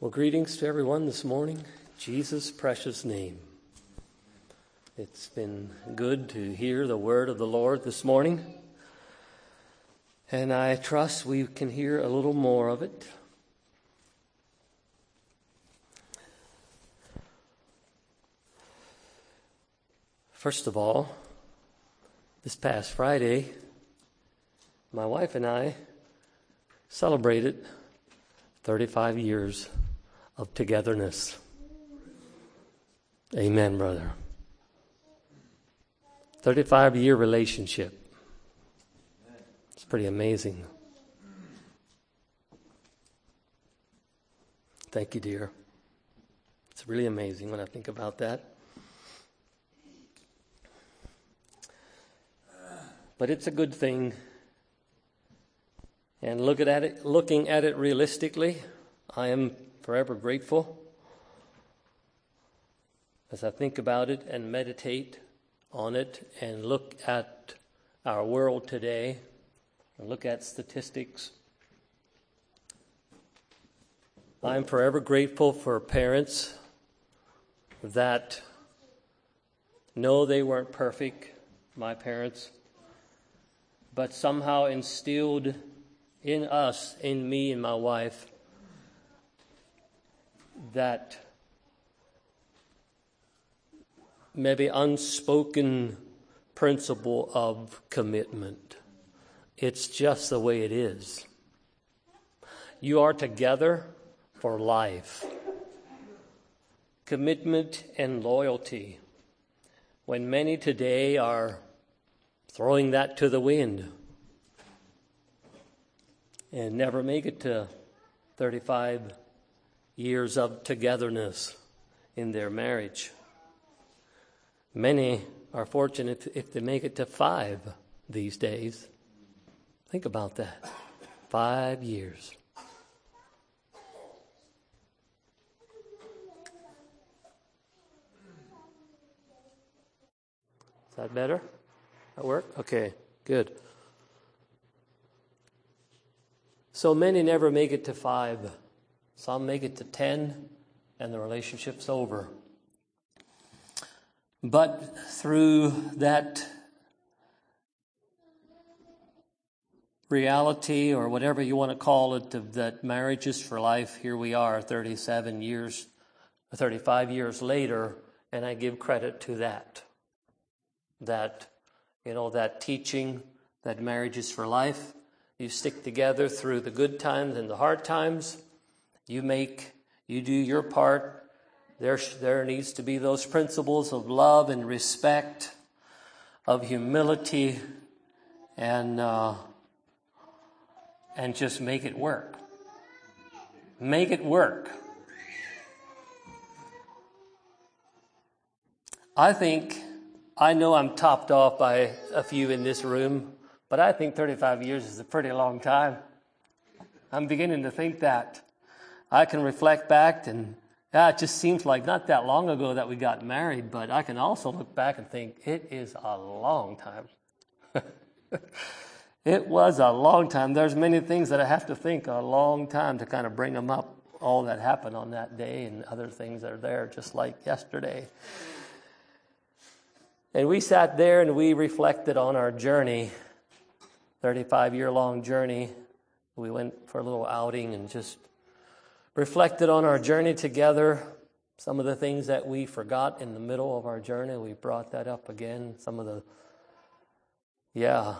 Well, greetings to everyone this morning. Jesus' precious name. It's been good to hear the word of the Lord this morning. And I trust we can hear a little more of it. First of all, this past Friday, my wife and I celebrated 35 years of togetherness. Amen, brother. 35 year relationship. It's pretty amazing. Thank you, dear. It's really amazing when I think about that. But it's a good thing. And look at it, looking at it realistically, I am forever grateful as I think about it and meditate on it and look at our world today and look at statistics. I'm forever grateful for parents that know they weren't perfect, my parents, but somehow instilled in us, in me and my wife, that maybe unspoken principle of commitment. It's just the way it is. You are together for life. Commitment and loyalty. When many today are throwing that to the wind and never make it to 35 years of togetherness in their marriage. Many are fortunate if they make it to five these days. Think about that. Five years. Is that better? That work? Okay, good. So many never make it to five. Some make it to 10 and the relationship's over. But through that reality, or whatever you want to call it, that marriage is for life, here we are 37 years, 35 years later, and I give credit to that. That, you know, that teaching that marriage is for life. You stick together through the good times and the hard times. You make, you do your part. There, there needs to be those principles of love and respect, of humility, and uh, and just make it work. Make it work. I think I know I'm topped off by a few in this room, but I think 35 years is a pretty long time. I'm beginning to think that. I can reflect back and yeah, it just seems like not that long ago that we got married, but I can also look back and think it is a long time. it was a long time. There's many things that I have to think a long time to kind of bring them up, all that happened on that day and other things that are there, just like yesterday. And we sat there and we reflected on our journey, 35 year long journey. We went for a little outing and just reflected on our journey together. Some of the things that we forgot in the middle of our journey, we brought that up again. Some of the, yeah,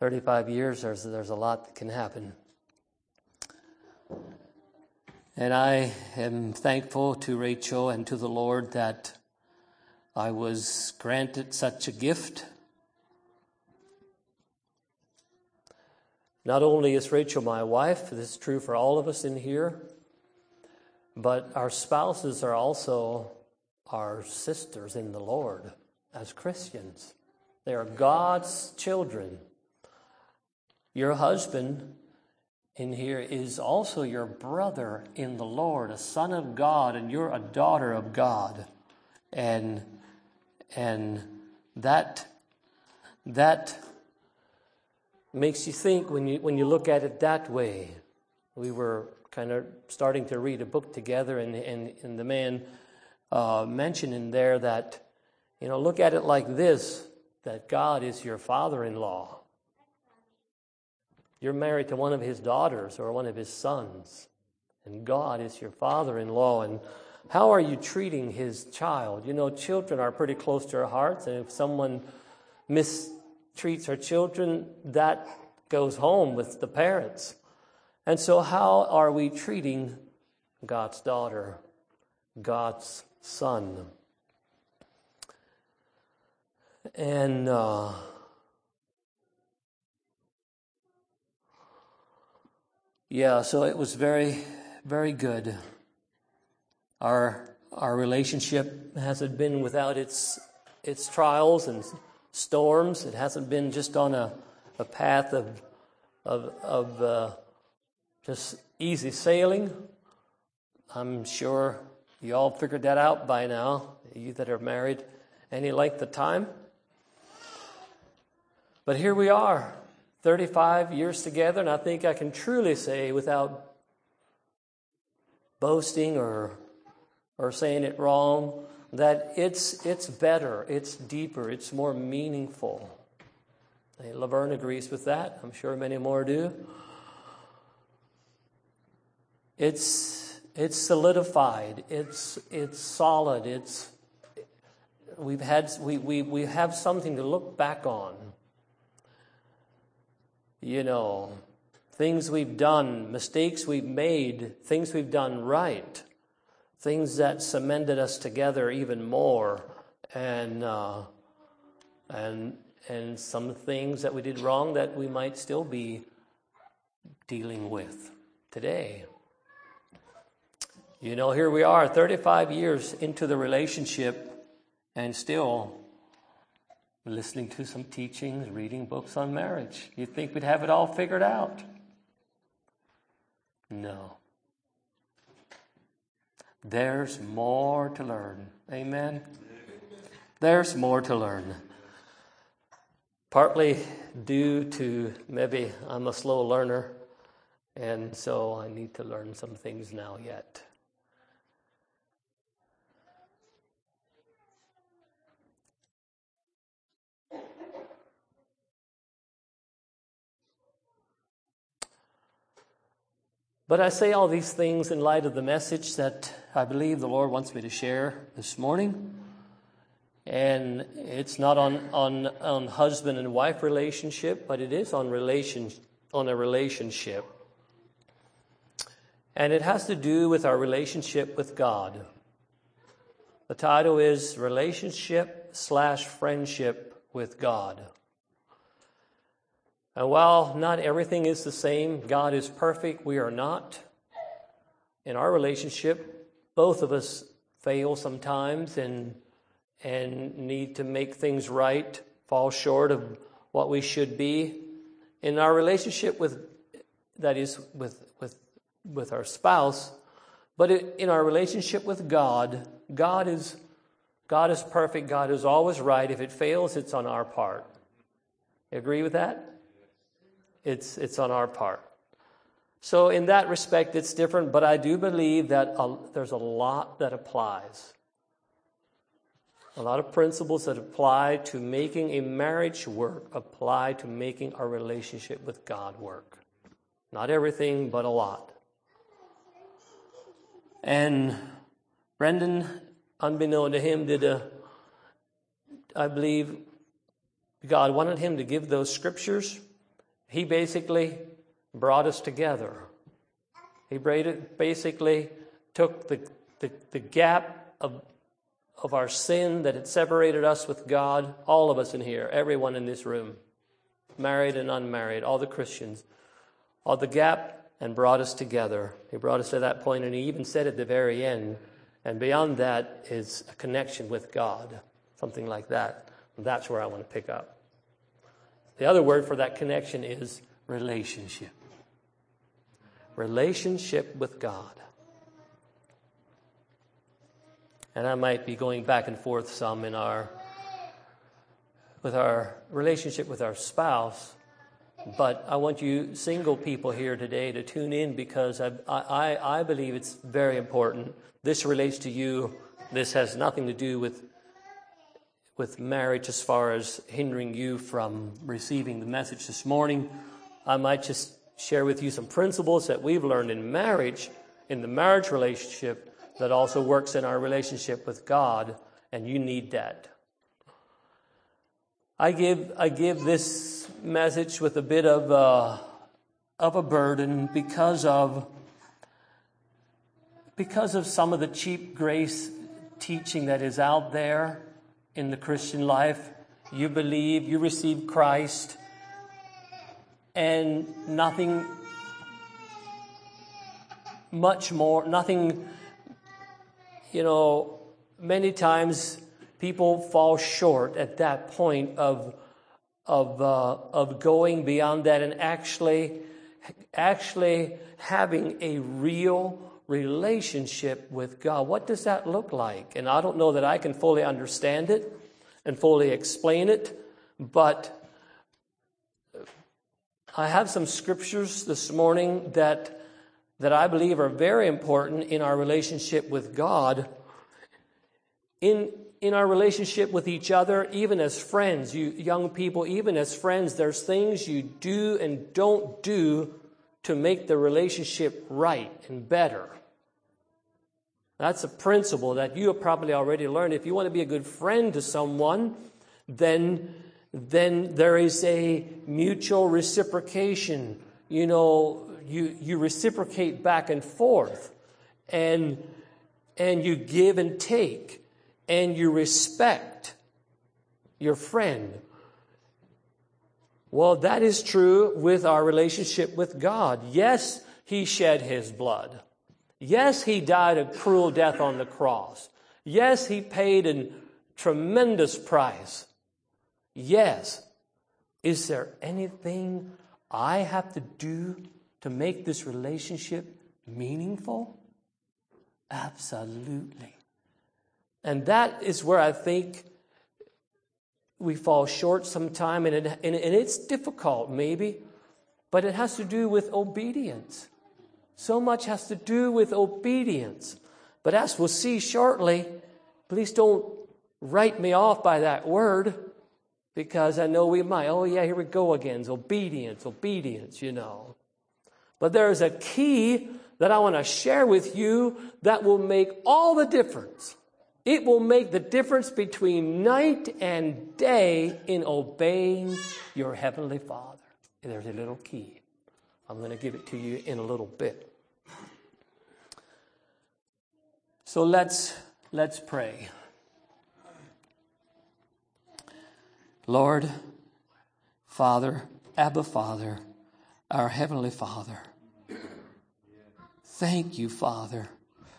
35 years, there's, there's a lot that can happen. And I am thankful to Rachel and to the Lord that I was granted such a gift Not only is Rachel my wife, this is true for all of us in here, but our spouses are also our sisters in the Lord as Christians. They are God's children. Your husband in here is also your brother in the Lord, a son of God, and you're a daughter of God. And and that that makes you think when you, when you look at it that way. we were kind of starting to read a book together, and, and, and the man uh, mentioned in there that, you know, look at it like this that God is your father in law. You're married to one of his daughters or one of his sons, and God is your father in law. And how are you treating his child? You know, children are pretty close to our hearts, and if someone mistreats our children, that goes home with the parents. And so, how are we treating God's daughter, God's son? And uh, yeah, so it was very, very good. Our our relationship hasn't been without its its trials and storms. It hasn't been just on a, a path of of of uh, just easy sailing. I'm sure you all figured that out by now, you that are married any length of time. But here we are, 35 years together, and I think I can truly say without boasting or, or saying it wrong that it's, it's better, it's deeper, it's more meaningful. Laverne agrees with that. I'm sure many more do. It's, it's solidified. It's, it's solid. It's, we've had, we, we, we have something to look back on. You know, things we've done, mistakes we've made, things we've done right, things that cemented us together even more, and, uh, and, and some things that we did wrong that we might still be dealing with today. You know, here we are 35 years into the relationship and still listening to some teachings, reading books on marriage. You'd think we'd have it all figured out. No. There's more to learn. Amen. There's more to learn. Partly due to maybe I'm a slow learner, and so I need to learn some things now yet. But I say all these things in light of the message that I believe the Lord wants me to share this morning. And it's not on, on, on husband and wife relationship, but it is on, relation, on a relationship. And it has to do with our relationship with God. The title is Relationship slash Friendship with God. And while not everything is the same, God is perfect, we are not. In our relationship, both of us fail sometimes and, and need to make things right, fall short of what we should be. In our relationship with, that is, with, with, with our spouse, but in our relationship with God, God is, God is perfect, God is always right. If it fails, it's on our part. You agree with that? It's, it's on our part. So, in that respect, it's different, but I do believe that a, there's a lot that applies. A lot of principles that apply to making a marriage work apply to making our relationship with God work. Not everything, but a lot. And Brendan, unbeknown to him, did a, I believe, God wanted him to give those scriptures he basically brought us together. He basically took the, the, the gap of, of our sin that had separated us with God, all of us in here, everyone in this room, married and unmarried, all the Christians, all the gap and brought us together. He brought us to that point, and he even said at the very end, and beyond that is a connection with God, something like that. That's where I want to pick up. The other word for that connection is relationship. Relationship with God. And I might be going back and forth some in our with our relationship with our spouse, But I want you single people here today to tune in because I, I, I believe it's very important. This relates to you. This has nothing to do with, with marriage as far as hindering you from receiving the message this morning. I might just share with you some principles that we've learned in marriage, in the marriage relationship, that also works in our relationship with God, and you need that. I give, I give this message with a bit of, uh, of a burden because of, because of some of the cheap grace teaching that is out there in the Christian life. You believe, you receive Christ, and nothing much more, nothing, you know, many times people fall short at that point of, of, uh, of going beyond that and actually, actually having a real relationship with God. What does that look like? And I don't know that I can fully understand it and fully explain it, but I have some scriptures this morning that, that I believe are very important in our relationship with God. In, in our relationship with each other, even as friends, you young people, even as friends, there's things you do and don't do to make the relationship right and better. That's a principle that you have probably already learned. If you want to be a good friend to someone, then, then there is a mutual reciprocation. You know, you, you reciprocate back and forth and, and you give and take and you respect your friend. Well, that is true with our relationship with God. Yes, He shed His blood. Yes, He died a cruel death on the cross. Yes, He paid a tremendous price. Yes. Is there anything I have to do to make this relationship meaningful? Absolutely. And that is where I think we fall short sometime, and, it, and, and it's difficult, maybe, but it has to do with obedience. So much has to do with obedience. But as we'll see shortly, please don't write me off by that word because I know we might. Oh, yeah, here we go again. It's obedience, obedience, you know. But there's a key that I want to share with you that will make all the difference it will make the difference between night and day in obeying your Heavenly Father. And there's a little key. I'm going to give it to you in a little bit. So let's, let's pray. Lord, Father, Abba Father, our Heavenly Father, thank you, Father.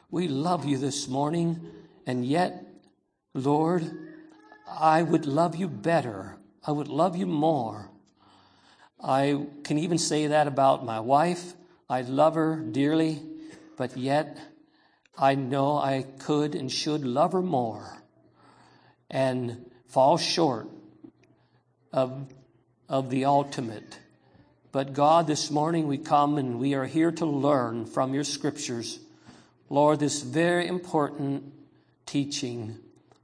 We love you this morning. And yet, Lord, I would love you better. I would love you more. I can even say that about my wife. I love her dearly, but yet I know I could and should love her more and fall short of, of the ultimate. But God, this morning we come and we are here to learn from your scriptures, Lord, this very important teaching,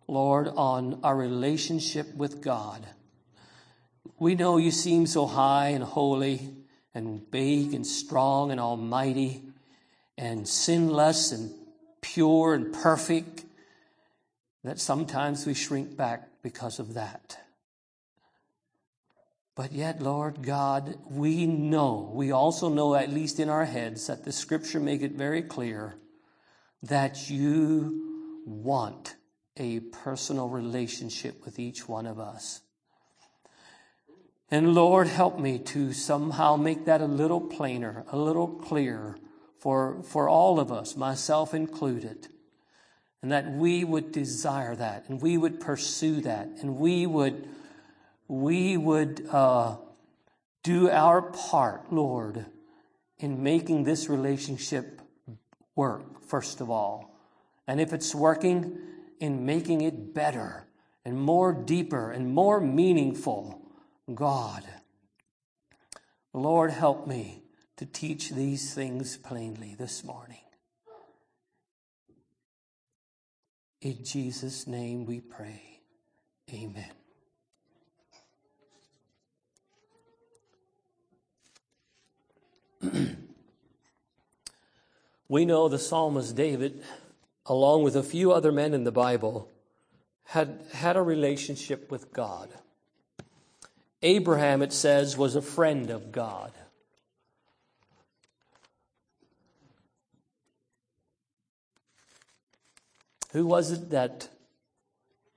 Lord, on our relationship with God. We know you seem so high and holy and big and strong and almighty and sinless and pure and perfect that sometimes we shrink back because of that. But yet, Lord God, we know, we also know, at least in our heads, that the scripture make it very clear that you want a personal relationship with each one of us. And Lord, help me to somehow make that a little plainer, a little clearer for, for all of us, myself included. And that we would desire that and we would pursue that and we would, we would uh, do our part, Lord, in making this relationship work, first of all. And if it's working, in making it better and more deeper and more meaningful, God. Lord, help me to teach these things plainly this morning. In Jesus' name we pray. Amen. we know the psalmist David, along with a few other men in the Bible, had had a relationship with God. Abraham, it says, was a friend of God. Who was it that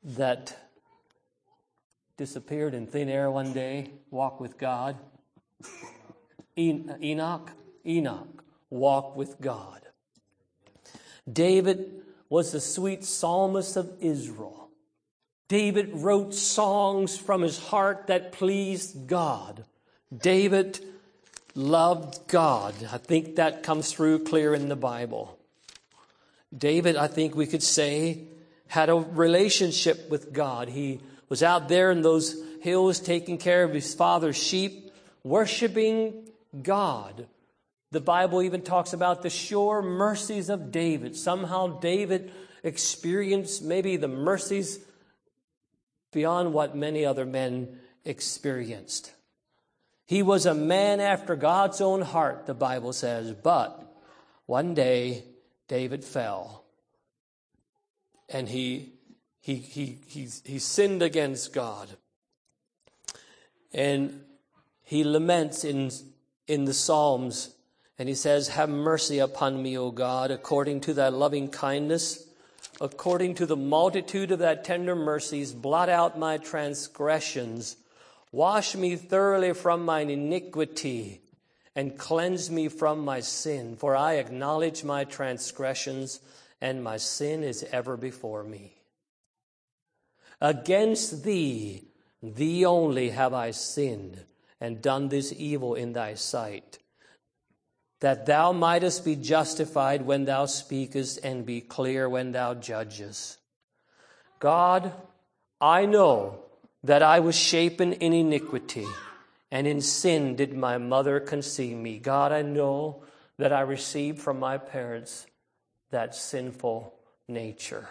that disappeared in thin air one day, walked with God? Enoch, Enoch walked with God. David was the sweet psalmist of Israel. David wrote songs from his heart that pleased God. David loved God. I think that comes through clear in the Bible. David, I think we could say, had a relationship with God. He was out there in those hills taking care of his father's sheep, worshiping God. The Bible even talks about the sure mercies of David. Somehow David experienced maybe the mercies beyond what many other men experienced. He was a man after God's own heart, the Bible says, but one day David fell and he, he, he, he, he sinned against God. And he laments in, in the Psalms and he says, Have mercy upon me, O God, according to thy loving kindness according to the multitude of thy tender mercies, blot out my transgressions. Wash me thoroughly from mine iniquity and cleanse me from my sin. For I acknowledge my transgressions, and my sin is ever before me. Against thee, thee only have I sinned and done this evil in thy sight that thou mightest be justified when thou speakest and be clear when thou judgest. God, I know that I was shapen in iniquity, and in sin did my mother conceive me. God, I know that I received from my parents that sinful nature.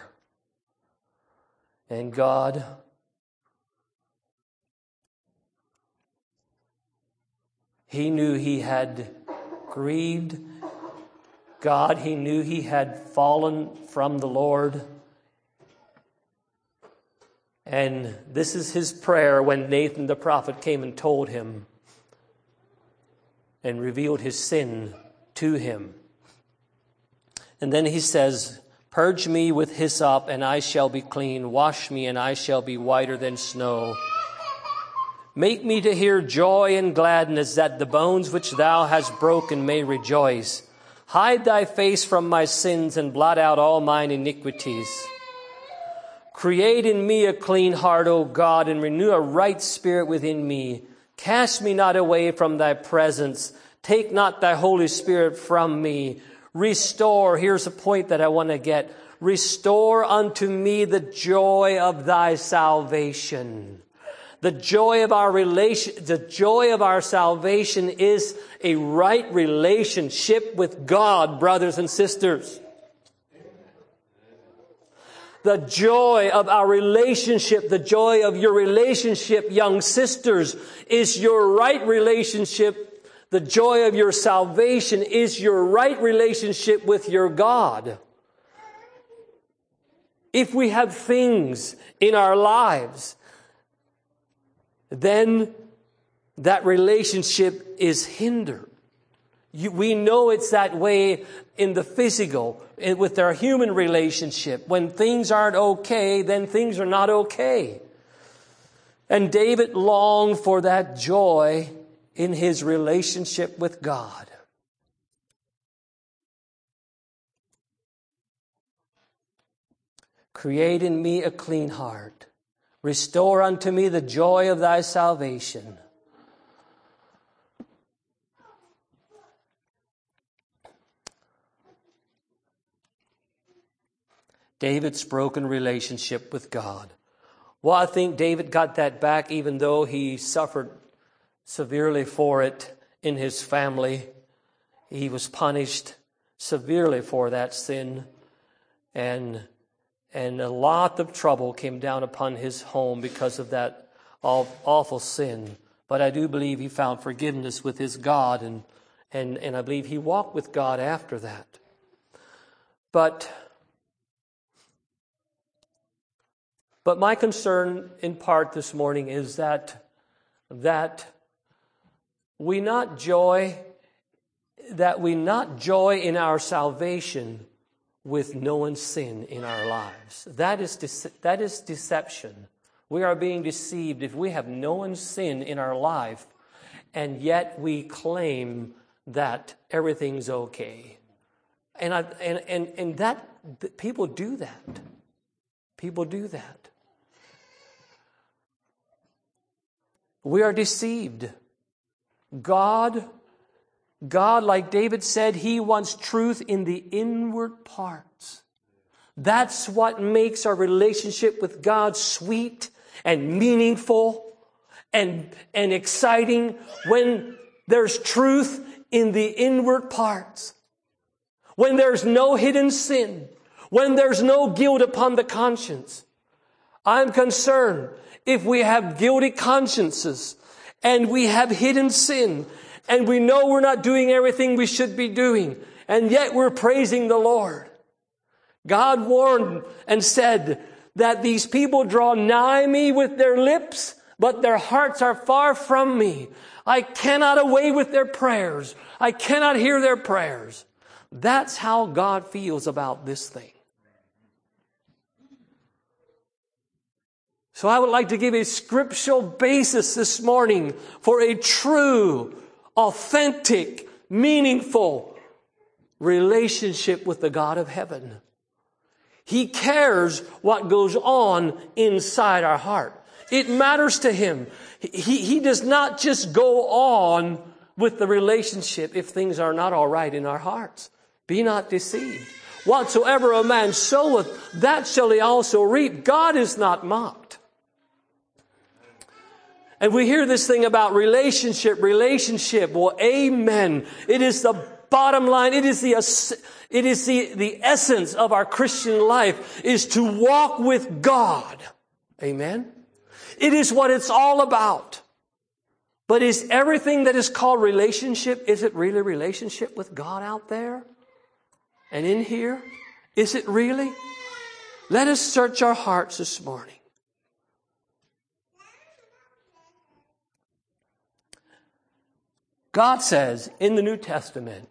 And God, He knew He had grieved God. He knew he had fallen from the Lord. And this is his prayer when Nathan the prophet came and told him and revealed his sin to him. And then he says, Purge me with hyssop, and I shall be clean. Wash me, and I shall be whiter than snow. Make me to hear joy and gladness, that the bones which thou hast broken may rejoice. Hide thy face from my sins and blot out all mine iniquities. Create in me a clean heart, O God, and renew a right spirit within me. Cast me not away from thy presence. Take not thy Holy Spirit from me. Restore, here's a point that I want to get. Restore unto me the joy of thy salvation. The joy of our relation, the joy of our salvation is a right relationship with God, brothers and sisters. The joy of our relationship, the joy of your relationship, young sisters, is your right relationship. The joy of your salvation is your right relationship with your God. If we have things in our lives then that relationship is hindered. You, we know it's that way in the physical, in, with our human relationship. When things aren't okay, then things are not okay. And David longed for that joy in his relationship with God. Create in me a clean heart Restore unto me the joy of thy salvation. David's broken relationship with God. Well, I think David got that back even though he suffered severely for it in his family. He was punished severely for that sin, and, and a lot of trouble came down upon his home because of that awful sin. But I do believe he found forgiveness with his God, and, and, and I believe he walked with God after that. But, but my concern in part this morning is that, that we not joy, that we not joy in our salvation with knowing sin in our lives. That is, that is deception. We are being deceived if we have known sin in our life and yet we claim that everything's okay. And, I, and, and, and that, people do that. People do that. We are deceived. God, God, like David said, He wants truth in the inward parts. That's what makes our relationship with God sweet and meaningful and, and exciting when there's truth in the inward parts. When there's no hidden sin. When there's no guilt upon the conscience. I'm concerned if we have guilty consciences and we have hidden sin and we know we're not doing everything we should be doing and yet we're praising the Lord. God warned and said that these people draw nigh me with their lips, but their hearts are far from me. I cannot away with their prayers. I cannot hear their prayers. That's how God feels about this thing. So I would like to give a scriptural basis this morning for a true, authentic, meaningful relationship with the God of heaven. He cares what goes on inside our heart. It matters to him. He, he does not just go on with the relationship if things are not all right in our hearts. Be not deceived. Whatsoever a man soweth, that shall he also reap. God is not mocked. And we hear this thing about relationship, relationship. Well, amen. It is the bottom line. It is the it is the, the essence of our Christian life is to walk with God. Amen. It is what it's all about. But is everything that is called relationship, is it really relationship with God out there? And in here? Is it really? Let us search our hearts this morning. God says in the New Testament,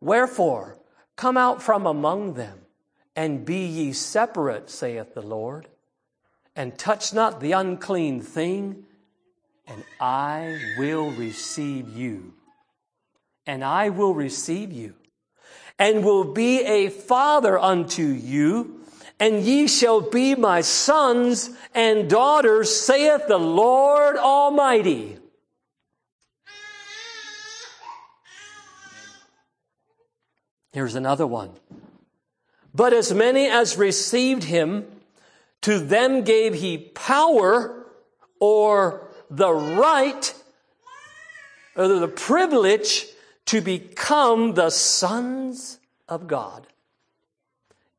Wherefore, Come out from among them, and be ye separate, saith the Lord, and touch not the unclean thing, and I will receive you. And I will receive you, and will be a father unto you, and ye shall be my sons and daughters, saith the Lord Almighty. Here's another one. But as many as received him, to them gave he power or the right or the privilege to become the sons of God,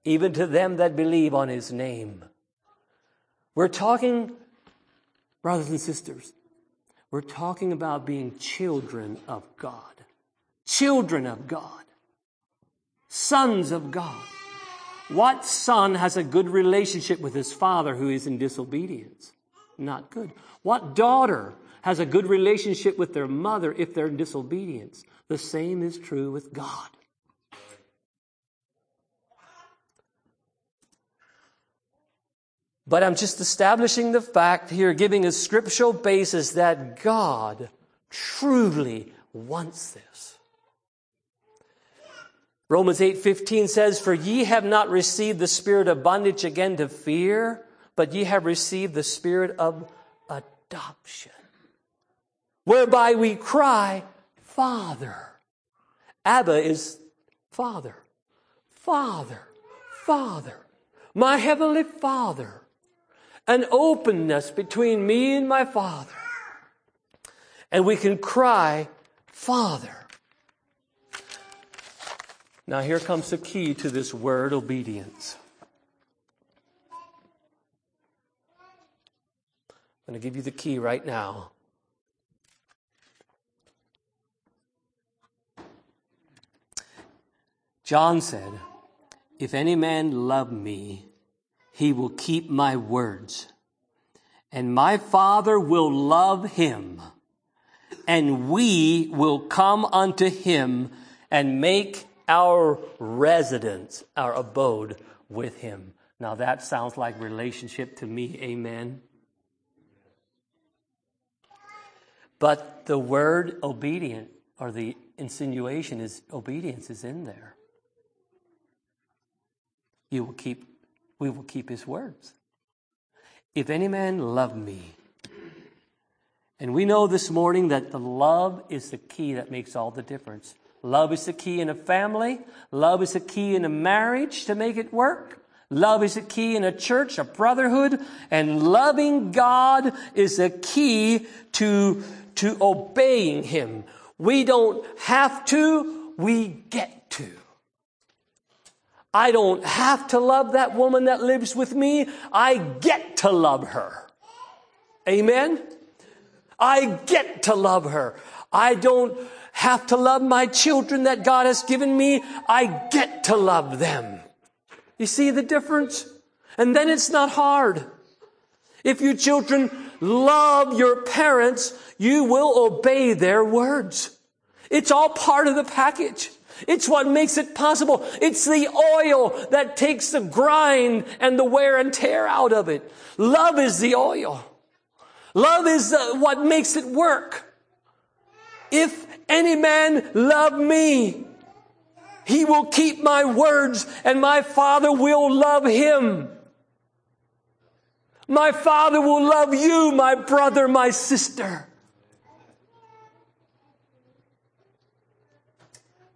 even to them that believe on his name. We're talking, brothers and sisters, we're talking about being children of God. Children of God sons of God. What son has a good relationship with his father who is in disobedience? Not good. What daughter has a good relationship with their mother if they're in disobedience? The same is true with God. But I'm just establishing the fact here, giving a scriptural basis that God truly wants this. Romans 8:15 says, "For ye have not received the spirit of bondage again to fear, but ye have received the spirit of adoption, whereby we cry, Father." Abba is Father. Father. Father. My heavenly Father. An openness between me and my Father. And we can cry, Father. Now, here comes the key to this word obedience. I'm going to give you the key right now. John said, If any man love me, he will keep my words, and my Father will love him, and we will come unto him and make our residence, our abode with him. Now that sounds like relationship to me. Amen. But the word obedient or the insinuation is obedience is in there you will keep, we will keep his words. If any man love me, and we know this morning that the love is the key that makes all the difference. Love is the key in a family. Love is the key in a marriage to make it work. Love is the key in a church, a brotherhood, and loving God is the key to, to obeying Him. We don't have to, we get to. I don't have to love that woman that lives with me. I get to love her. Amen? I get to love her. I don't have to love my children that God has given me. I get to love them. You see the difference? And then it's not hard. If you children love your parents, you will obey their words. It's all part of the package. It's what makes it possible. It's the oil that takes the grind and the wear and tear out of it. Love is the oil. Love is uh, what makes it work. If any man love me, he will keep my words and my father will love him. My father will love you, my brother, my sister.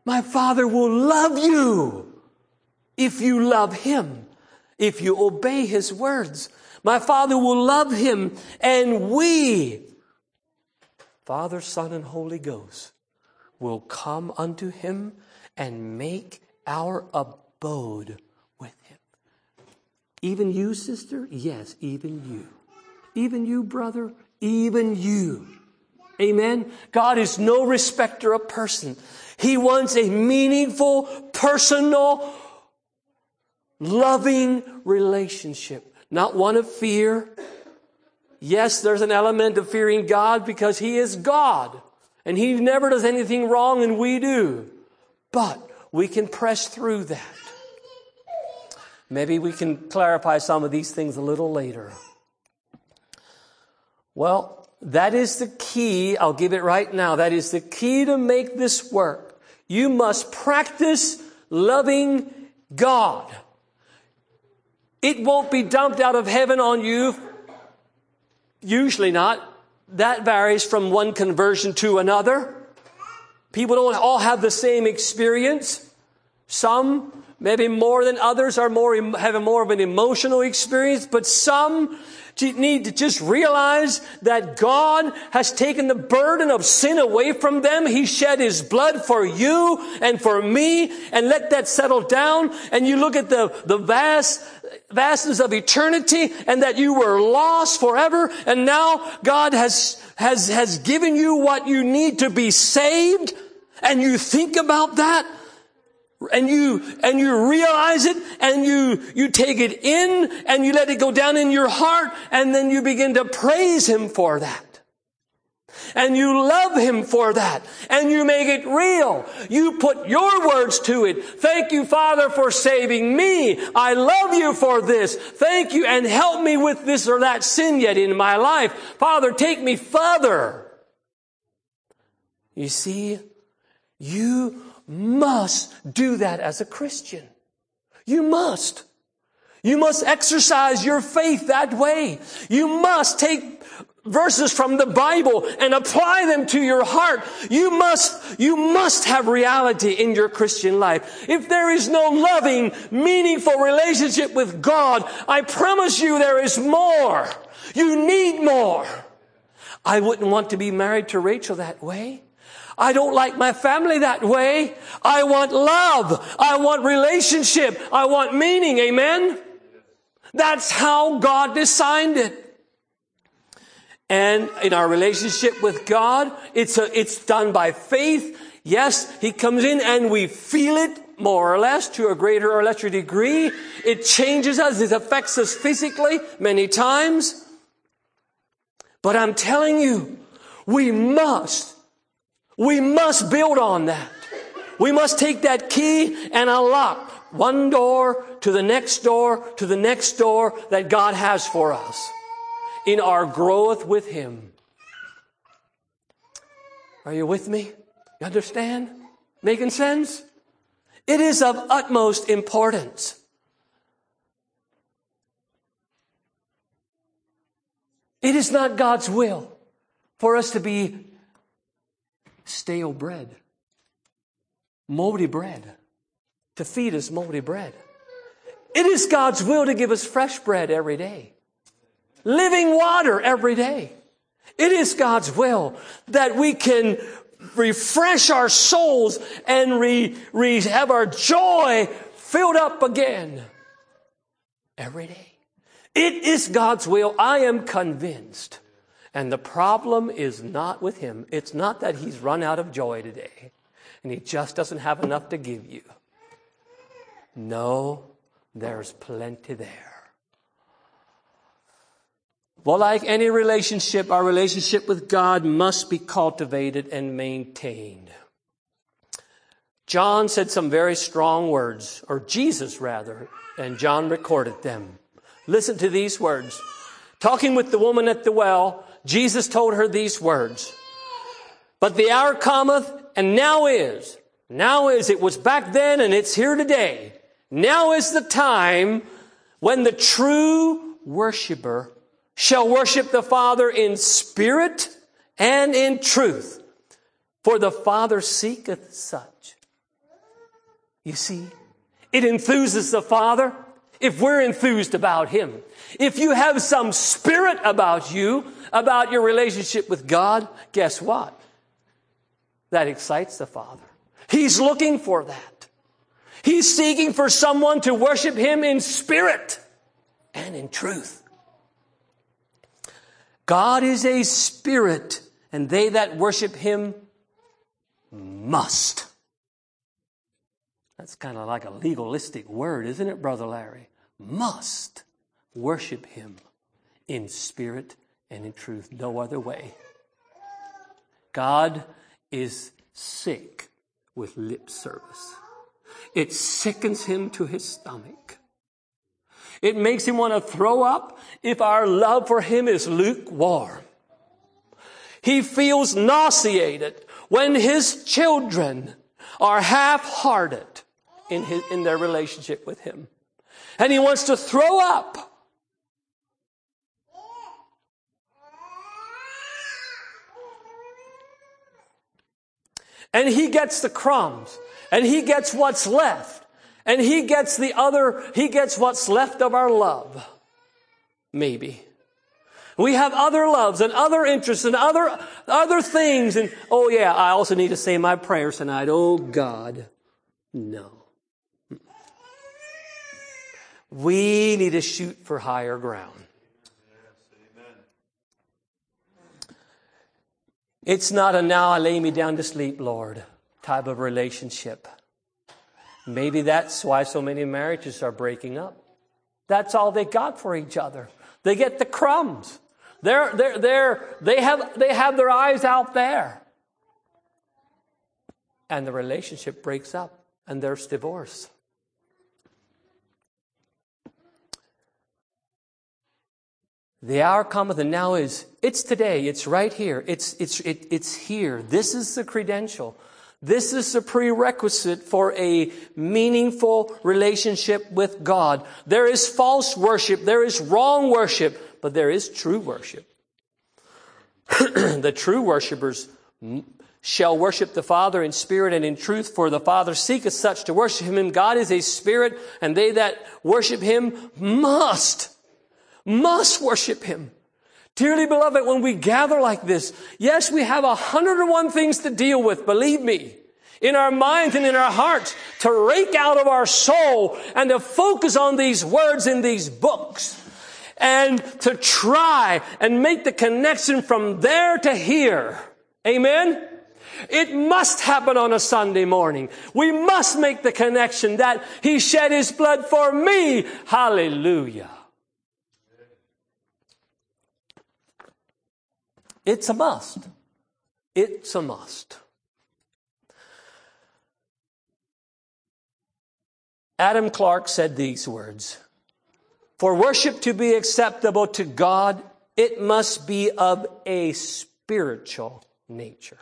My Father will love you if you love Him, if you obey His words. My Father will love Him, and we, Father, Son, and Holy Ghost, will come unto Him and make our abode with Him. Even you, sister? Yes, even you. Even you, brother? Even you. Amen. God is no respecter of person. He wants a meaningful, personal, loving relationship, not one of fear. Yes, there's an element of fearing God because He is God and He never does anything wrong and we do. But we can press through that. Maybe we can clarify some of these things a little later. Well, that is the key. I'll give it right now. That is the key to make this work. You must practice loving God. It won't be dumped out of heaven on you. Usually not. That varies from one conversion to another. People don't all have the same experience. Some, maybe more than others, are more, have more of an emotional experience, but some need to just realize that God has taken the burden of sin away from them. He shed His blood for you and for me and let that settle down. And you look at the, the vast, vastness of eternity and that you were lost forever. And now God has, has, has given you what you need to be saved. And you think about that and you and you realize it and you you take it in and you let it go down in your heart and then you begin to praise him for that. And you love him for that. And you make it real. You put your words to it. Thank you father for saving me. I love you for this. Thank you and help me with this or that sin yet in my life. Father take me further. You see you must do that as a Christian. You must. You must exercise your faith that way. You must take verses from the Bible and apply them to your heart. You must, you must have reality in your Christian life. If there is no loving, meaningful relationship with God, I promise you there is more. You need more. I wouldn't want to be married to Rachel that way. I don't like my family that way. I want love. I want relationship. I want meaning. Amen? That's how God designed it. And in our relationship with God, it's a, it's done by faith. Yes, He comes in and we feel it more or less to a greater or lesser degree. It changes us. It affects us physically many times. But I'm telling you, we must, we must build on that. We must take that key and unlock one door to the next door to the next door that God has for us in our growth with Him. Are you with me? You understand? Making sense? It is of utmost importance. It is not God's will for us to be stale bread, moldy bread, to feed us moldy bread. It is God's will to give us fresh bread every day, living water every day. It is God's will that we can refresh our souls and re, re, have our joy filled up again every day. It is God's will. I am convinced. And the problem is not with him. It's not that he's run out of joy today and he just doesn't have enough to give you. No, there's plenty there. Well, like any relationship, our relationship with God must be cultivated and maintained. John said some very strong words, or Jesus rather, and John recorded them. Listen to these words. Talking with the woman at the well, Jesus told her these words. But the hour cometh, and now is. Now is. It was back then, and it's here today. Now is the time when the true worshiper shall worship the Father in spirit and in truth. For the Father seeketh such. You see, it enthuses the Father if we're enthused about Him, if you have some spirit about you, about your relationship with God, guess what? That excites the Father. He's looking for that. He's seeking for someone to worship Him in spirit and in truth. God is a spirit, and they that worship Him must. That's kind of like a legalistic word, isn't it, Brother Larry? must worship him in spirit and in truth. No other way. God is sick with lip service. It sickens him to his stomach. It makes him want to throw up if our love for him is lukewarm. He feels nauseated when his children are half-hearted in, his, in their relationship with him and he wants to throw up. And he gets the crumbs and he gets what's left and he gets the other, he gets what's left of our love. Maybe. We have other loves and other interests and other, other things. And oh yeah, I also need to say my prayers tonight. Oh God, no. We need to shoot for higher ground. It's not a now I lay me down to sleep, Lord, type of relationship. Maybe that's why so many marriages are breaking up. That's all they got for each other. They get the crumbs. They're, they're, they're, they, have, they have their eyes out there. And the relationship breaks up and there's divorce. The hour cometh and now is, it's today, it's right here, it's, it's, it, it's here. This is the credential. This is the prerequisite for a meaningful relationship with God. There is false worship, there is wrong worship, but there is true worship. the true worshipers shall worship the Father in spirit and in truth, for the Father seeketh such to worship him. God is a spirit, and they that worship him must must worship him. Dearly beloved, when we gather like this, yes, we have 101 things to deal with, believe me, in our minds and in our hearts to rake out of our soul and to focus on these words in these books and to try and make the connection from there to here. Amen? It must happen on a Sunday morning. We must make the connection that He shed His blood for me. Hallelujah. It's a must. It's a must. Adam Clarke said these words For worship to be acceptable to God, it must be of a spiritual nature.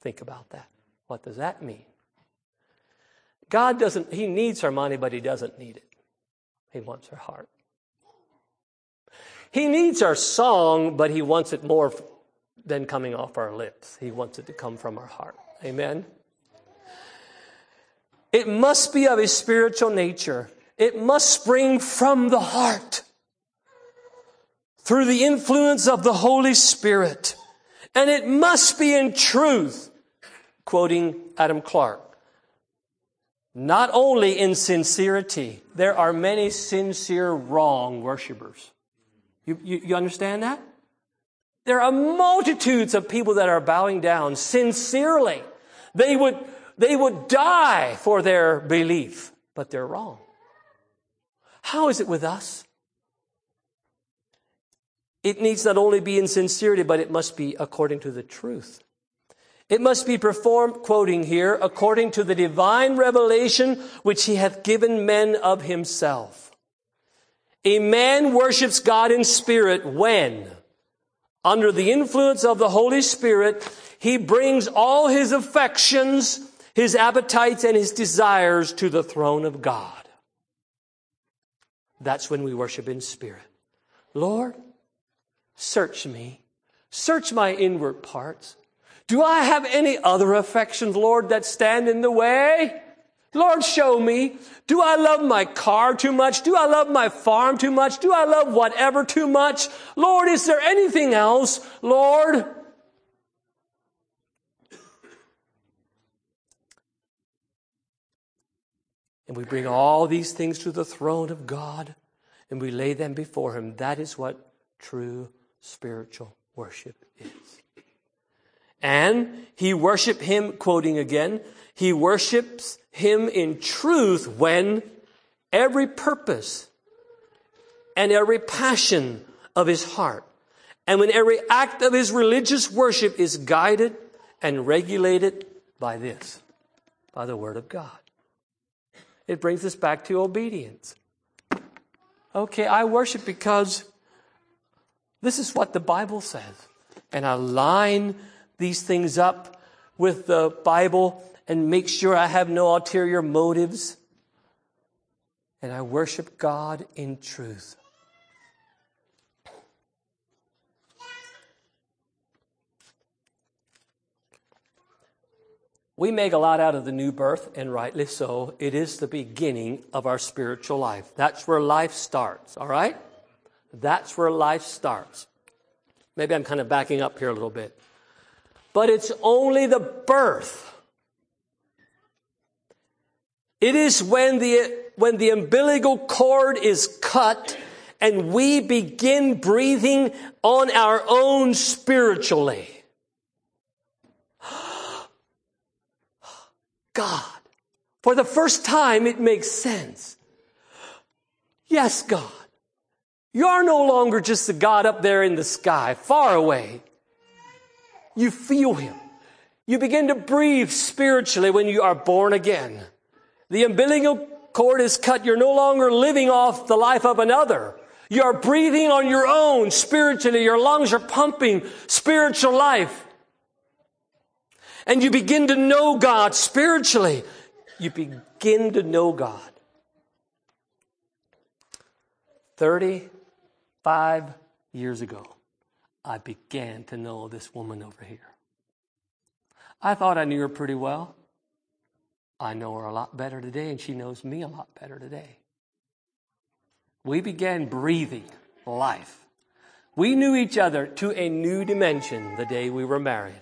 Think about that. What does that mean? God doesn't, He needs our money, but He doesn't need it. He wants our heart. He needs our song, but He wants it more than coming off our lips. He wants it to come from our heart. Amen? It must be of a spiritual nature. It must spring from the heart through the influence of the Holy Spirit. And it must be in truth, quoting Adam Clarke. Not only in sincerity, there are many sincere wrong worshipers. You, you, you understand that? There are multitudes of people that are bowing down sincerely. They would, they would die for their belief, but they're wrong. How is it with us? It needs not only be in sincerity, but it must be according to the truth. It must be performed, quoting here, according to the divine revelation which he hath given men of himself. A man worships God in spirit when? under the influence of the Holy Spirit, he brings all his affections, his appetites, and his desires to the throne of God. That's when we worship in spirit. Lord, search me. Search my inward parts. Do I have any other affections, Lord, that stand in the way? Lord, show me. Do I love my car too much? Do I love my farm too much? Do I love whatever too much? Lord, is there anything else? Lord? And we bring all these things to the throne of God and we lay them before Him. That is what true spiritual worship is. And he worshiped Him, quoting again, he worships him in truth when every purpose and every passion of his heart and when every act of his religious worship is guided and regulated by this, by the word of God. It brings us back to obedience. Okay, I worship because this is what the Bible says. And I line these things up with the Bible and make sure I have no ulterior motives. And I worship God in truth. We make a lot out of the new birth, and rightly so. It is the beginning of our spiritual life. That's where life starts, all right? That's where life starts. Maybe I'm kind of backing up here a little bit. But it's only the birth it is when the, when the umbilical cord is cut and we begin breathing on our own spiritually. God. For the first time, it makes sense. Yes, God. You're no longer just the God up there in the sky, far away. You feel Him. You begin to breathe spiritually when you are born again. The umbilical cord is cut. You're no longer living off the life of another. You're breathing on your own spiritually. Your lungs are pumping spiritual life. And you begin to know God spiritually. You begin to know God. 35 years ago, I began to know this woman over here. I thought I knew her pretty well. I know her a lot better today, and she knows me a lot better today. We began breathing life. We knew each other to a new dimension the day we were married.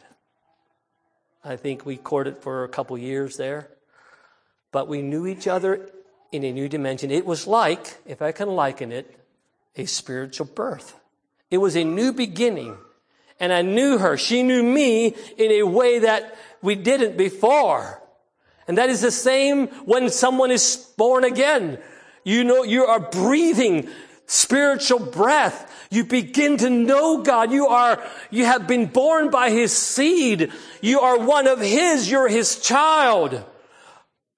I think we courted for a couple years there, but we knew each other in a new dimension. It was like, if I can liken it, a spiritual birth. It was a new beginning. And I knew her. She knew me in a way that we didn't before. And that is the same when someone is born again. You know, you are breathing spiritual breath. You begin to know God. You are, you have been born by His seed. You are one of His. You're His child.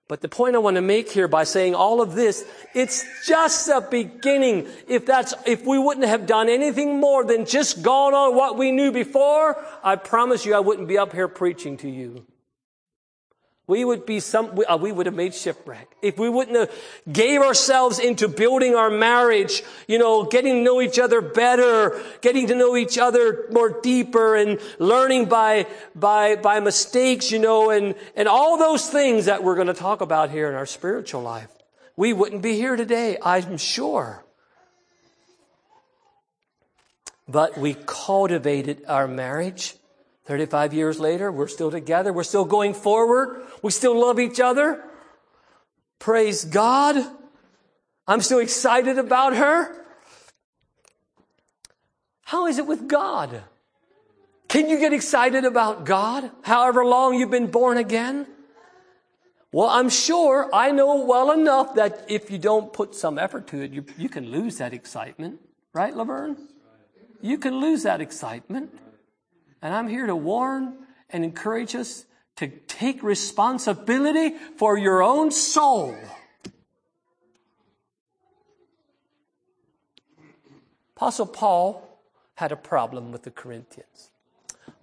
But the point I want to make here by saying all of this, it's just a beginning. If that's, if we wouldn't have done anything more than just gone on what we knew before, I promise you I wouldn't be up here preaching to you we would be some, we, uh, would have made shipwreck. If we wouldn't have gave ourselves into building our marriage, you know, getting to know each other better, getting to know each other more deeper and learning by, by, by mistakes, you know, and, and all those things that we're going to talk about here in our spiritual life. We wouldn't be here today, I'm sure. But we cultivated our marriage 35 years later, we're still together. We're still going forward. We still love each other. Praise God. I'm still excited about her. How is it with God? Can you get excited about God however long you've been born again? Well, I'm sure I know well enough that if you don't put some effort to it, you, you can lose that excitement. Right, Laverne? You can lose that excitement. And I'm here to warn and encourage us to take responsibility for your own soul. Apostle Paul had a problem with the Corinthians.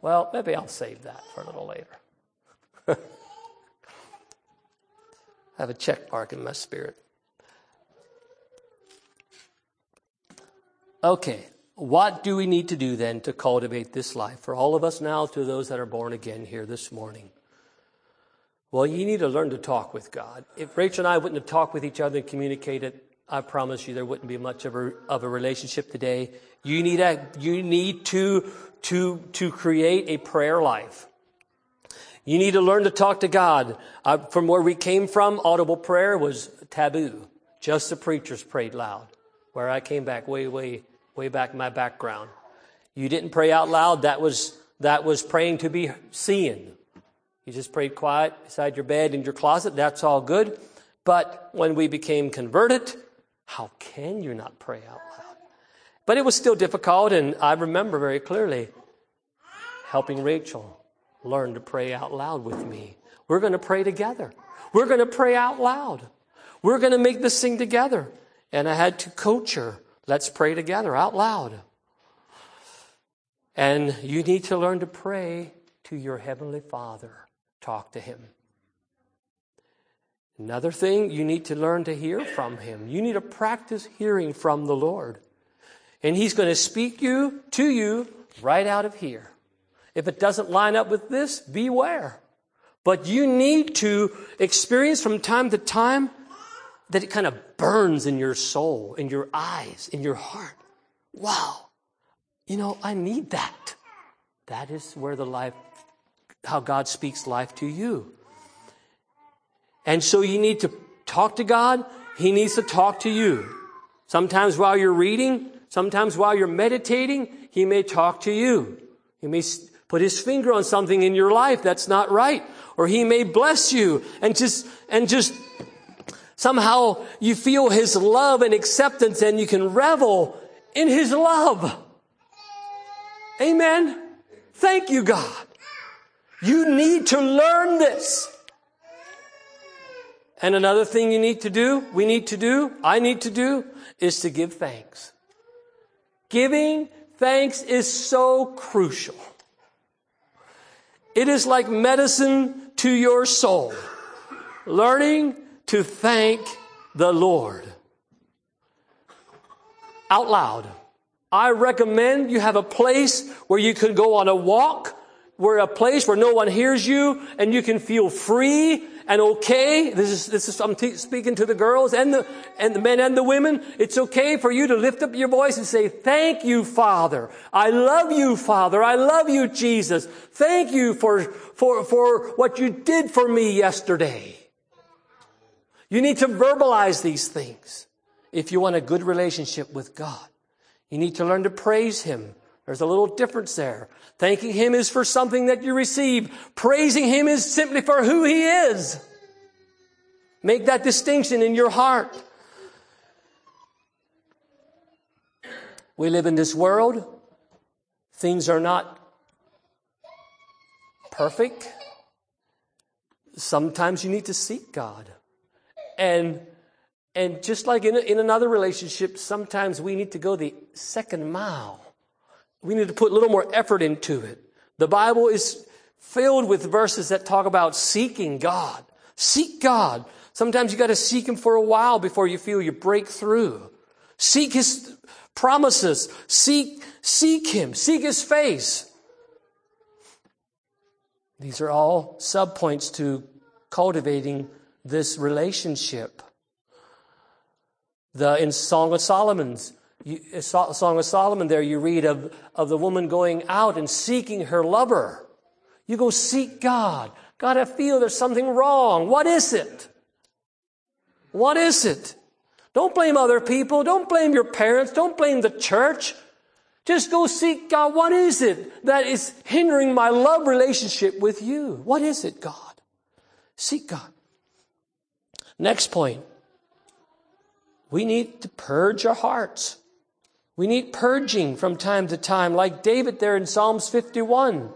Well, maybe I'll save that for a little later. I have a check mark in my spirit. Okay, what do we need to do then to cultivate this life? For all of us now, to those that are born again here this morning. Well, you need to learn to talk with God. If Rachel and I wouldn't have talked with each other and communicated, I promise you there wouldn't be much of a, of a relationship today. You need, a, you need to, to, to create a prayer life. You need to learn to talk to God. Uh, from where we came from, audible prayer was taboo. Just the preachers prayed loud. Where I came back way, way way back in my background. You didn't pray out loud. That was, that was praying to be seen. You just prayed quiet beside your bed in your closet. That's all good. But when we became converted, how can you not pray out loud? But it was still difficult, and I remember very clearly helping Rachel learn to pray out loud with me. We're going to pray together. We're going to pray out loud. We're going to make this thing together. And I had to coach her Let's pray together out loud. And you need to learn to pray to your Heavenly Father. Talk to Him. Another thing, you need to learn to hear from Him. You need to practice hearing from the Lord. And He's going to speak you to you right out of here. If it doesn't line up with this, beware. But you need to experience from time to time that it kind of burns in your soul, in your eyes, in your heart. Wow. You know, I need that. That is where the life, how God speaks life to you. And so you need to talk to God. He needs to talk to you. Sometimes while you're reading, sometimes while you're meditating, He may talk to you. He may put His finger on something in your life that's not right. Or He may bless you and just, and just Somehow you feel His love and acceptance and you can revel in His love. Amen. Thank you, God. You need to learn this. And another thing you need to do, we need to do, I need to do, is to give thanks. Giving thanks is so crucial. It is like medicine to your soul. Learning to thank the Lord. Out loud. I recommend you have a place where you can go on a walk, where a place where no one hears you and you can feel free and okay. This is, this is, I'm t- speaking to the girls and the, and the men and the women. It's okay for you to lift up your voice and say, thank you, Father. I love you, Father. I love you, Jesus. Thank you for, for, for what you did for me yesterday. You need to verbalize these things if you want a good relationship with God. You need to learn to praise Him. There's a little difference there. Thanking Him is for something that you receive. Praising Him is simply for who He is. Make that distinction in your heart. We live in this world. Things are not perfect. Sometimes you need to seek God. And and just like in, in another relationship, sometimes we need to go the second mile. We need to put a little more effort into it. The Bible is filled with verses that talk about seeking God. Seek God. Sometimes you got to seek Him for a while before you feel you break through. Seek His promises. Seek, seek Him. Seek His face. These are all subpoints to cultivating this relationship. The, in Song of Solomon's, you, Song of Solomon there, you read of, of the woman going out and seeking her lover. You go seek God. God, I feel there's something wrong. What is it? What is it? Don't blame other people. Don't blame your parents. Don't blame the church. Just go seek God. What is it that is hindering my love relationship with you? What is it, God? Seek God. Next point. We need to purge our hearts. We need purging from time to time, like David there in Psalms 51.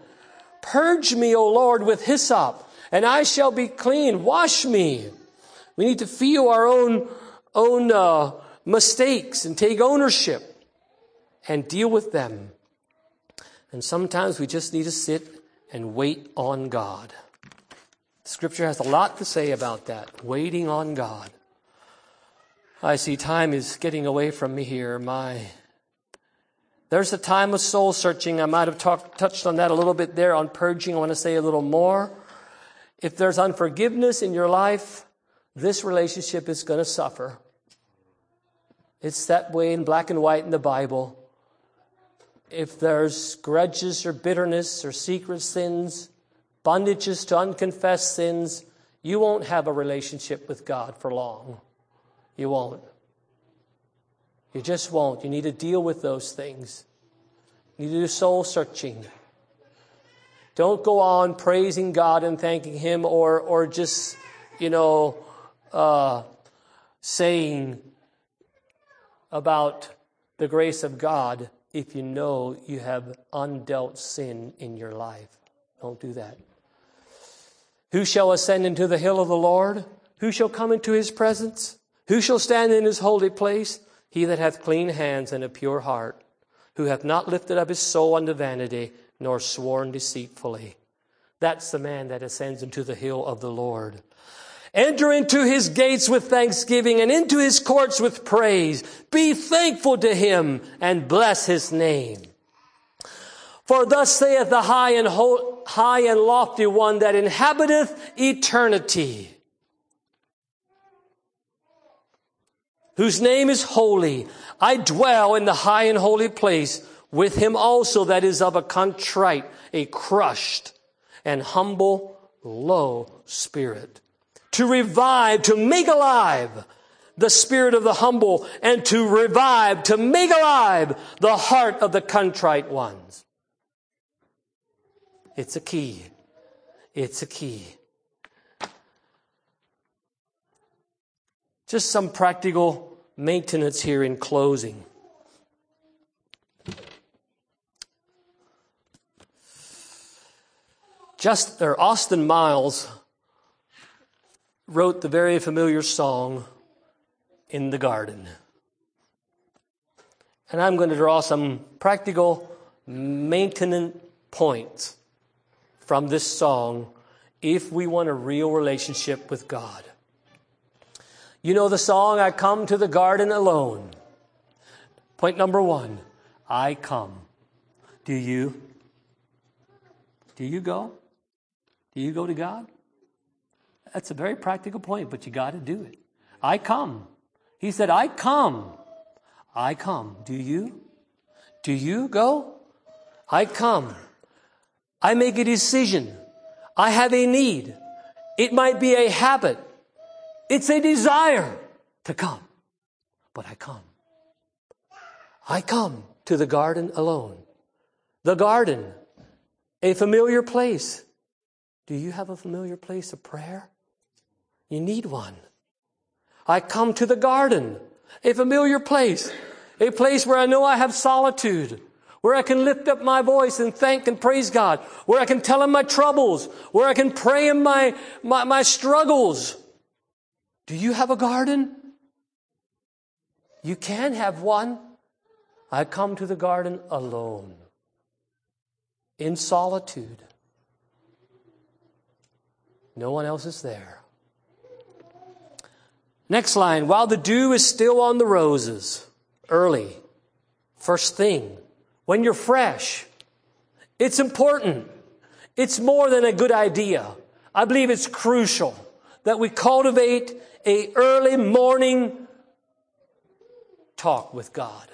Purge me, O Lord, with hyssop, and I shall be clean. Wash me. We need to feel our own, own uh, mistakes and take ownership and deal with them. And sometimes we just need to sit and wait on God. Scripture has a lot to say about that, waiting on God. I see time is getting away from me here. My, there's a time of soul searching. I might have touched on that a little bit there on purging. I want to say a little more. If there's unforgiveness in your life, this relationship is going to suffer. It's that way in black and white in the Bible. If there's grudges or bitterness or secret sins, bondages to unconfessed sins, you won't have a relationship with God for long. You won't. You just won't. You need to deal with those things. You need to do soul searching. Don't go on praising God and thanking Him or, or just, you know, uh, saying about the grace of God if you know you have undealt sin in your life. Don't do that. Who shall ascend into the hill of the Lord? Who shall come into his presence? Who shall stand in his holy place? He that hath clean hands and a pure heart, who hath not lifted up his soul unto vanity, nor sworn deceitfully. That's the man that ascends into the hill of the Lord. Enter into his gates with thanksgiving and into his courts with praise. Be thankful to him and bless his name. For thus saith the high and, ho- high and lofty one that inhabiteth eternity whose name is holy. I dwell in the high and holy place with him also that is of a contrite, a crushed and humble, low spirit. To revive, to make alive the spirit of the humble and to revive, to make alive the heart of the contrite ones. It's a key. It's a key. Just some practical maintenance here in closing. Just or Austin Miles wrote the very familiar song in the garden. And I'm going to draw some practical maintenance points from this song if we want a real relationship with God. You know the song, I come to the garden alone. Point number one, I come. Do you? Do you go? Do you go to God? That's a very practical point, but you got to do it. I come. He said, I come. I come. Do you? Do you go? I come. I make a decision. I have a need. It might be a habit. It's a desire to come. But I come. I come to the garden alone. The garden, a familiar place. Do you have a familiar place of prayer? You need one. I come to the garden, a familiar place, a place where I know I have solitude, where I can lift up my voice and thank and praise God, where I can tell him my troubles, where I can pray in my, my, my struggles. Do you have a garden? You can have one. I come to the garden alone, in solitude. No one else is there. Next line, while the dew is still on the roses, early, first thing, when you're fresh, it's important. It's more than a good idea. I believe it's crucial that we cultivate a early morning talk with God.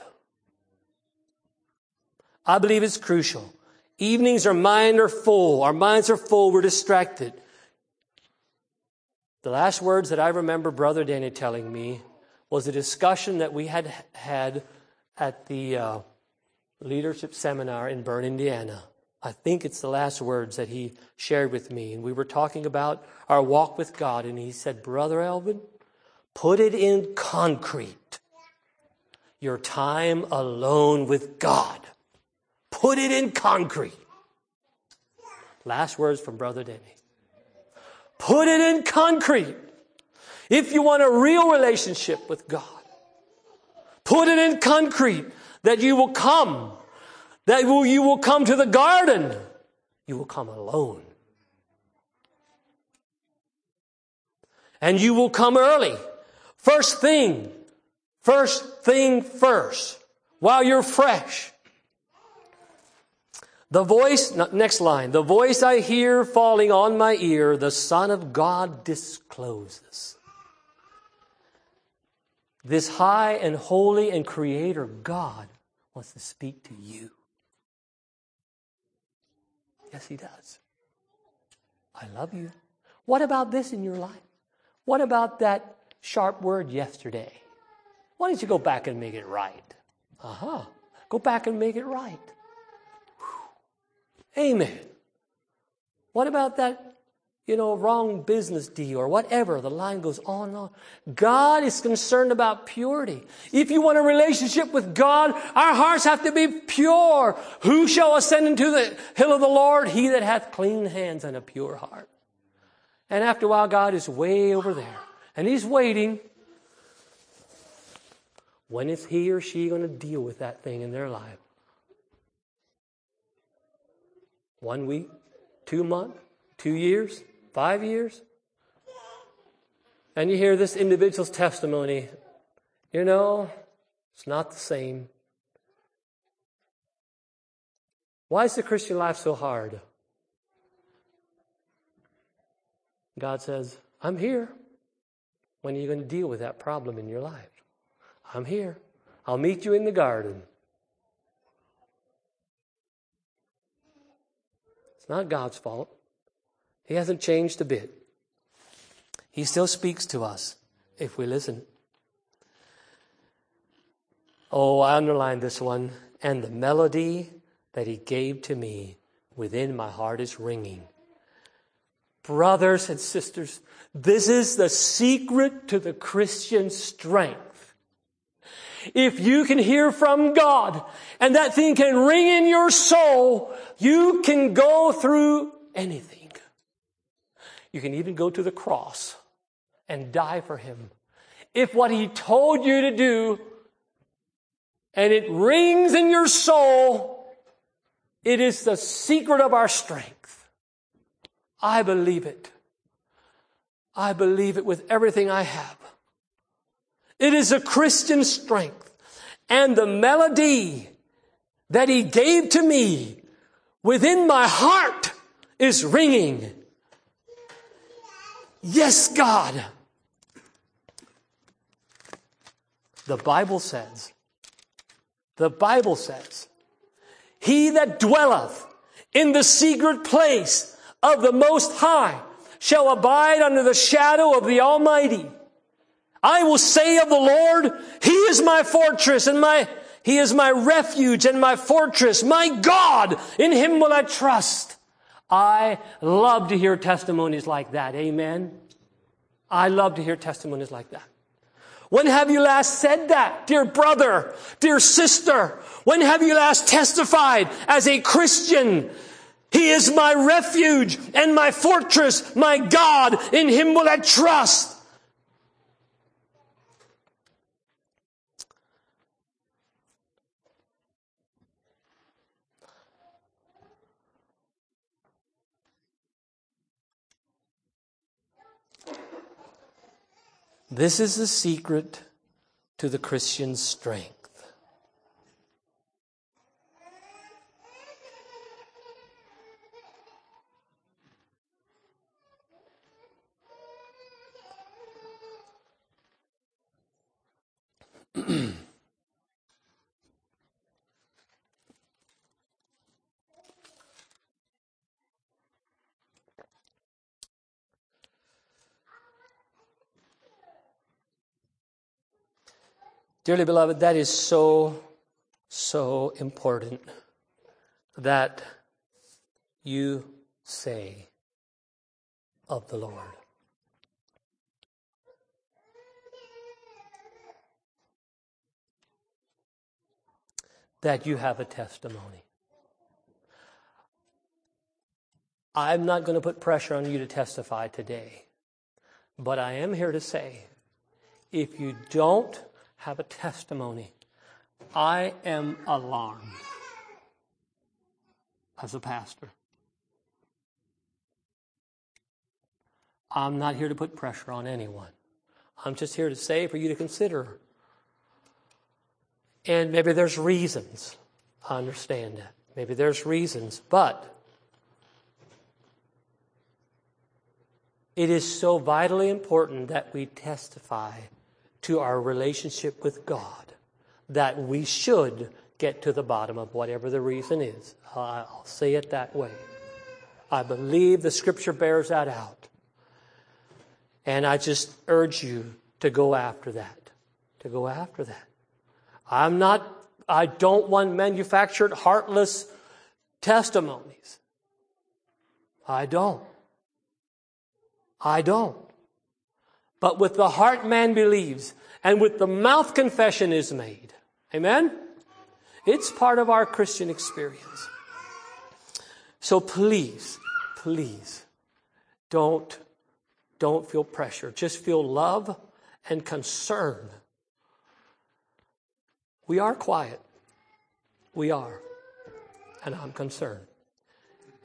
I believe it's crucial. Evenings, our mind are full. Our minds are full. We're distracted. The last words that I remember Brother Danny telling me was a discussion that we had had at the uh, leadership seminar in Berne, Indiana. I think it's the last words that he shared with me. And we were talking about our walk with God. And he said, Brother Elvin, put it in concrete. Your time alone with God. Put it in concrete. Last words from Brother Denny. Put it in concrete. If you want a real relationship with God, put it in concrete that you will come, that you will come to the garden. You will come alone. And you will come early. First thing, first thing first, while you're fresh. The voice, next line, the voice I hear falling on my ear, the Son of God discloses. This high and holy and creator God wants to speak to you. Yes, He does. I love you. What about this in your life? What about that sharp word yesterday? Why don't you go back and make it right? Uh huh. Go back and make it right. Amen. What about that, you know, wrong business deal or whatever? The line goes on and on. God is concerned about purity. If you want a relationship with God, our hearts have to be pure. Who shall ascend into the hill of the Lord? He that hath clean hands and a pure heart. And after a while, God is way over there. And He's waiting. When is he or she going to deal with that thing in their life? One week, two months, two years, five years. And you hear this individual's testimony. You know, it's not the same. Why is the Christian life so hard? God says, I'm here. When are you going to deal with that problem in your life? I'm here. I'll meet you in the garden. It's not God's fault. He hasn't changed a bit. He still speaks to us if we listen. Oh, I underlined this one. And the melody that he gave to me within my heart is ringing. Brothers and sisters, this is the secret to the Christian strength. If you can hear from God and that thing can ring in your soul, you can go through anything. You can even go to the cross and die for Him. If what He told you to do and it rings in your soul, it is the secret of our strength. I believe it. I believe it with everything I have. It is a Christian strength. And the melody that he gave to me within my heart is ringing. Yes, God. The Bible says, the Bible says, He that dwelleth in the secret place of the Most High shall abide under the shadow of the Almighty. I will say of the Lord, He is my fortress and my, He is my refuge and my fortress, my God, in Him will I trust. I love to hear testimonies like that. Amen. I love to hear testimonies like that. When have you last said that, dear brother, dear sister? When have you last testified as a Christian? He is my refuge and my fortress, my God. In him will I trust. This is the secret to the Christian's strength. Dearly beloved, that is so, so important that you say of the Lord. That you have a testimony. I'm not going to put pressure on you to testify today, but I am here to say if you don't have a testimony. I am alarmed as a pastor. I'm not here to put pressure on anyone. I'm just here to say for you to consider. And maybe there's reasons. I understand that. Maybe there's reasons. But it is so vitally important that we testify to our relationship with God that we should get to the bottom of whatever the reason is. I'll say it that way. I believe the scripture bears that out. And I just urge you to go after that. To go after that. I'm not, I don't want manufactured, heartless testimonies. I don't. I don't. But with the heart man believes, and with the mouth confession is made. Amen? It's part of our Christian experience. So please, please, don't, don't feel pressure. Just feel love and concern. We are quiet. We are. And I'm concerned.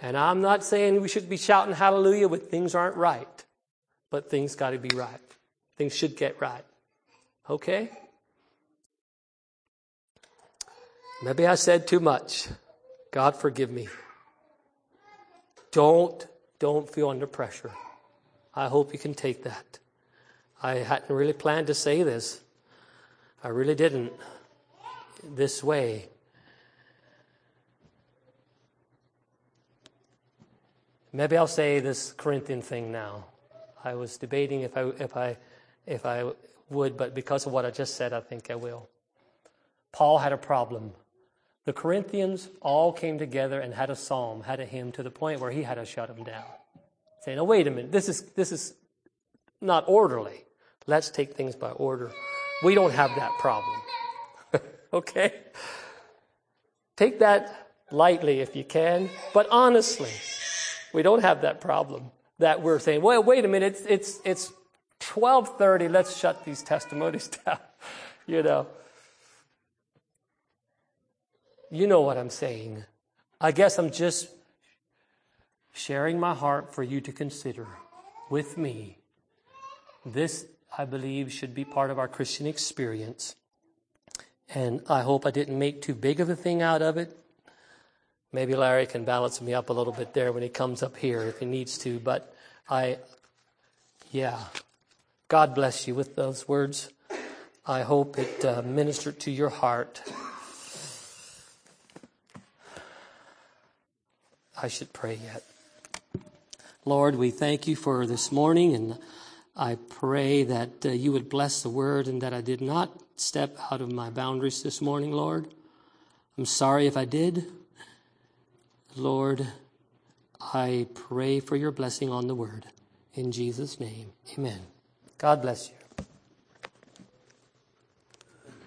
And I'm not saying we should be shouting hallelujah when things aren't right, but things got to be right. Things should get right. Okay? Maybe I said too much. God forgive me. Don't, don't feel under pressure. I hope you can take that. I hadn't really planned to say this. I really didn't. This way. Maybe I'll say this Corinthian thing now. I was debating if I, if I if I would, but because of what I just said, I think I will. Paul had a problem. The Corinthians all came together and had a psalm, had a hymn to the point where he had to shut them down. Saying, "No, wait a minute. This is this is not orderly. Let's take things by order. We don't have that problem." okay? Take that lightly if you can, but honestly, we don't have that problem that we're saying, well, wait a minute, it's, it's, it's 12:30, let's shut these testimonies down. you know. You know what I'm saying. I guess I'm just sharing my heart for you to consider with me. This, I believe, should be part of our Christian experience. And I hope I didn't make too big of a thing out of it. Maybe Larry can balance me up a little bit there when he comes up here if he needs to. But I, Yeah. God bless you with those words. I hope it uh, ministered to your heart. I should pray yet. Lord, we thank you for this morning, and I pray that uh, you would bless the word and that I did not step out of my boundaries this morning, Lord. I'm sorry if I did. Lord, I pray for your blessing on the word. In Jesus' name, amen. God bless you.